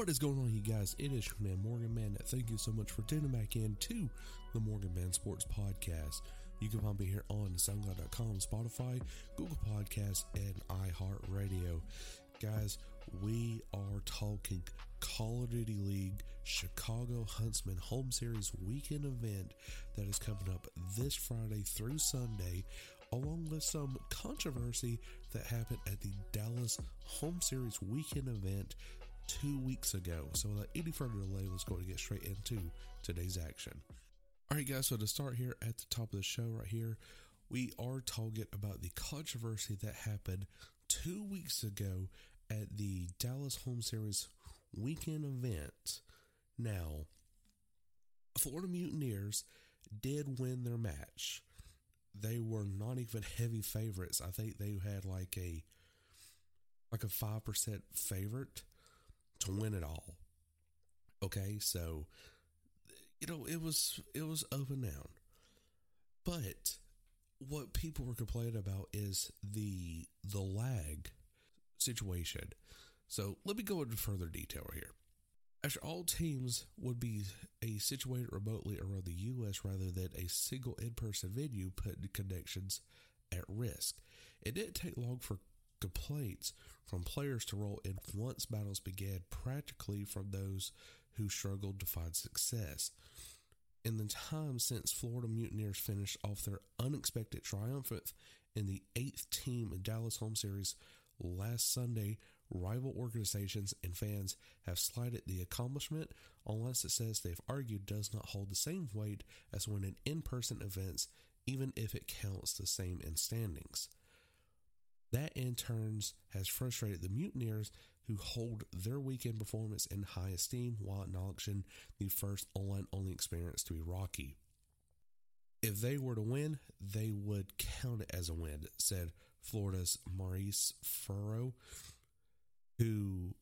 What is going on, you guys? It is your man, Morgan Man. Thank you so much for tuning back in to the Morgan Man Sports Podcast. You can find me here on SoundCloud.com, Spotify, Google Podcasts, and iHeartRadio. Guys, we are talking Call of Duty League Chicago Huntsmen Home Series weekend event that is coming up this Friday through Sunday, along with some controversy that happened at the Dallas Home Series weekend event two weeks ago. So, without any further delay, let's go and get straight into today's action. All right, guys, so to start here at the top of the show, right here, we are talking about the controversy that happened two weeks ago at the Dallas Home Series weekend event. Now, Florida Mutineers did win their match. They were not even heavy favorites. I think they had like a like a 5% favorite to win it all. Okay, so you know, it was it was up and down. But what people were complaining about is the the lag situation. So let me go into further detail here. After all teams would be a situated remotely around the U.S. rather than a single in-person venue, putting connections at risk. It didn't take long for complaints from players to roll in once battles began, practically from those who struggled to find success. In the time since Florida Mutineers finished off their unexpected triumph in the eighth team in Dallas home series last Sunday, rival organizations and fans have slighted the accomplishment unless it says they've argued does not hold the same weight as when in in-person events, even if it counts the same in standings. That in turn has frustrated the mutineers who hold their weekend performance in high esteem while acknowledging the first online only experience to be rocky. If they were to win, they would count it as a win, said Florida's Maurice Furrow, who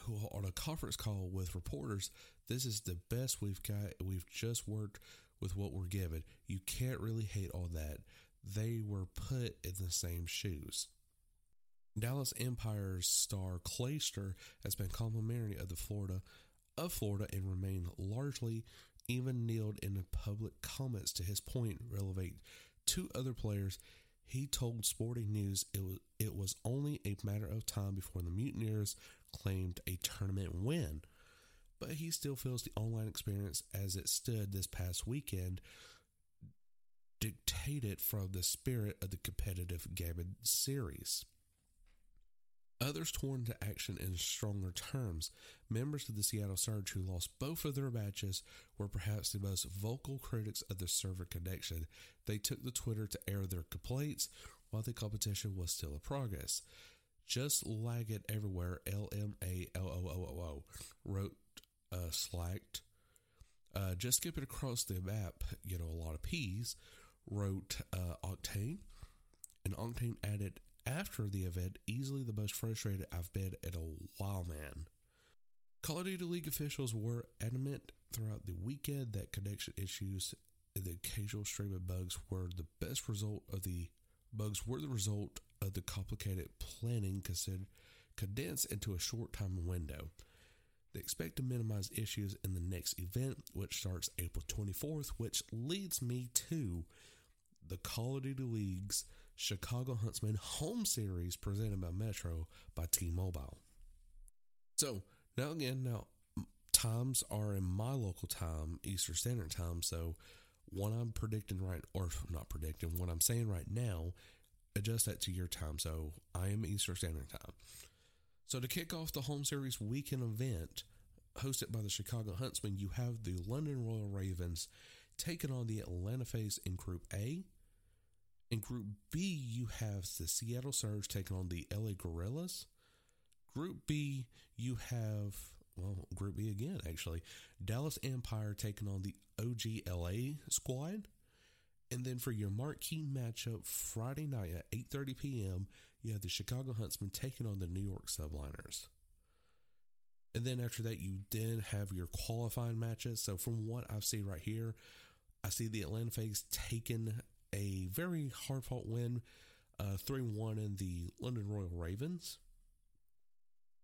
who on a conference call with reporters, this is the best we've got. We've just worked with what we're given. You can't really hate all that. They were put in the same shoes. Dallas Empire's star Clayster has been complimentary of the Florida of Florida and remained largely even kneeled in public comments to his point relevate two other players he told Sporting News it was it was only a matter of time before the Mutineers claimed a tournament win. But he still feels the online experience as it stood this past weekend dictated from the spirit of the competitive Gammon series. Others torn to action in stronger terms. Members of the Seattle Surge, who lost both of their matches, were perhaps the most vocal critics of the server connection. They took to Twitter to air their complaints while the competition was still in progress. Just lag it everywhere, LMALOOO, wrote uh, Slacked. Uh, just skip it across the map, you know, a lot of P's, wrote uh, Octane. And Octane added, after the event, easily the most frustrated I've been in a while, man. Call of Duty League officials were adamant throughout the weekend that connection issues and the occasional streaming bugs were the best result of the bugs were the result of the complicated planning considered condensed into a short time window. They expect to minimize issues in the next event, which starts April 24th, which leads me to the Call of Duty League's Chicago Huntsmen home series presented by Metro by T Mobile. So, Now again, now times are in my local time, Eastern Standard Time. So what I'm predicting right, or not predicting, what I'm saying right now, adjust that to your time. So I am Eastern Standard Time. So to kick off the home series weekend event hosted by the Chicago Huntsmen, you have the London Royal Ravens taking on the Atlanta FaZe in Group A. In Group B, you have the Seattle Surge taking on the LA Guerrillas. Group B, you have, well, Group B again, actually. Dallas Empire taking on the OGLA squad. And then for your marquee matchup Friday night at 8.30 p.m., you have the Chicago Huntsmen taking on the New York Subliners. And then after that, you then have your qualifying matches. So from what I see right here, I see the Atlanta FaZe taking a very hard fought win, uh, 3 1 in the London Royal Ravens.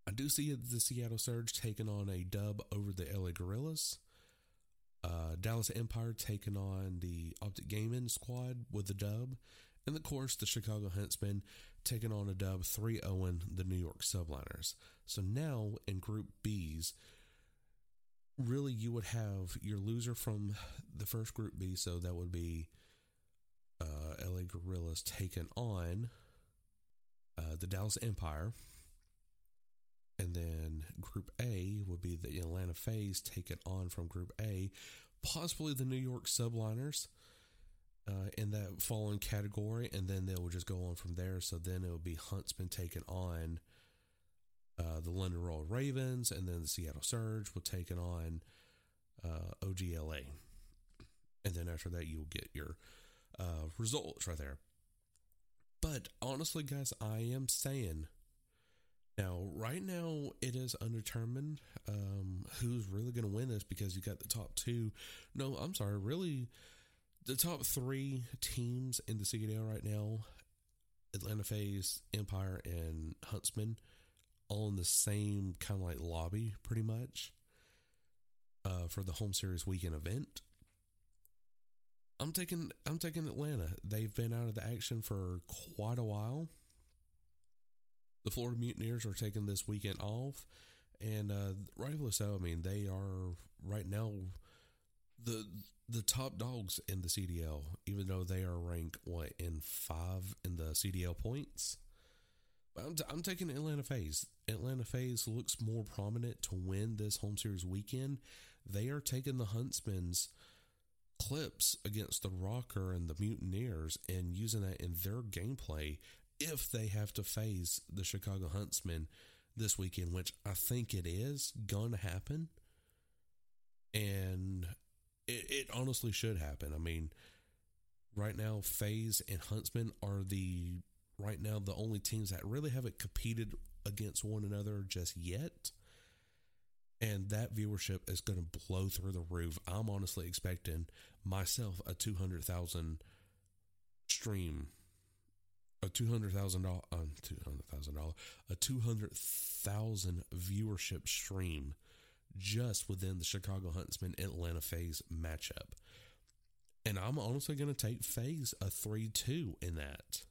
I do see the Seattle Surge taking on a dub over the LA Guerrillas. Uh, Dallas Empire taking on the Optic Gaming squad with a dub. And of course, the Chicago Huntsmen taking on a dub 3 0 the New York Subliners. So now in Group B's, really you would have your loser from the first Group B. So that would be uh, LA Guerrillas taken on uh, the Dallas Empire. And then Group A would be the Atlanta FaZe taken on from Group A, possibly the New York Subliners uh, in that following category, and then they will just go on from there. So then it will be Huntsmen taken on uh, the London Royal Ravens, and then the Seattle Surge will take on uh, OGLA. And then after that, you'll get your uh, results right there. But honestly, guys, I am saying now, right now, it is undetermined um, who's really going to win this because you got the top two. No, I'm sorry, really, the top three teams in the CDL right now Atlanta FaZe, Empire, and Huntsmen all in the same kind of like lobby, pretty much, uh, for the home series weekend event. I'm taking I'm taking Atlanta. They've been out of the action for quite a while the Florida Mutineers are taking this weekend off, and uh, rightfully so. I mean, they are right now the the top dogs in the CDL, even though they are ranked what in five in the CDL points. But I'm, t- I'm taking Atlanta FaZe. Atlanta FaZe looks more prominent to win this home series weekend. They are taking the Huntsmen's clips against the Rokkr and the Mutineers and using that in their gameplay if they have to face the Chicago Huntsmen this weekend, which I think it is going to happen. And it, it, honestly should happen. I mean, right now, FaZe and Huntsmen are the right now the only teams that really haven't competed against one another just yet. And that viewership is going to blow through the roof. I'm honestly expecting myself a 200,000 stream a two hundred thousand dollar, uh, two hundred thousand dollar, a two hundred thousand viewership stream just within the Chicago Huntsmen Atlanta FaZe matchup, and I'm honestly going to take FaZe a three two in that.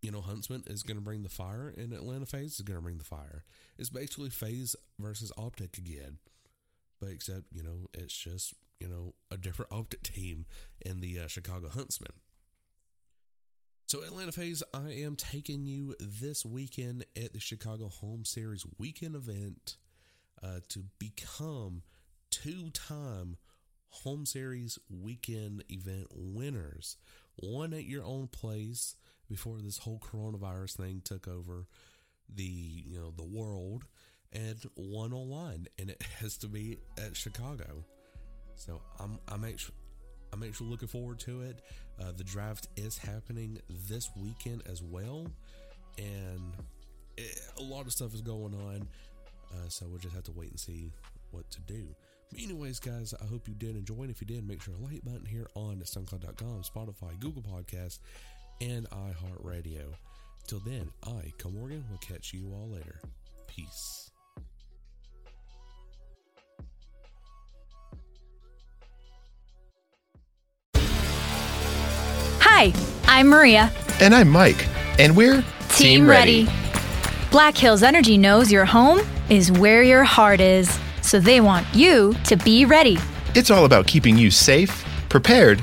You know, Huntsmen is going to bring the fire, and Atlanta FaZe is going to bring the fire. It's basically FaZe versus Optic again, but except you know it's just you know a different Optic team in the uh, Chicago Huntsmen. So, Atlanta FaZe, I am taking you this weekend at the Chicago Home Series weekend event uh, to become two time Home Series weekend event winners. One at your own place before this whole coronavirus thing took over the you know the world, and one online, and it has to be at Chicago. So I'm I'm actually I'm actually looking forward to it. Uh, the draft is happening this weekend as well, and it, a lot of stuff is going on. Uh, so we'll just have to wait and see what to do. But anyways, guys, I hope you did enjoy. And if you did, make sure to like button here on SoundCloud.com, Spotify, Google Podcasts, and iHeartRadio. Till then, I, Cole Morgan, will catch you all later. Peace. Hi, I'm Maria. And I'm Mike. And we're Team, Ready. Black Hills Energy knows your home is where your heart is, so they want you to be ready. It's all about keeping you safe, prepared,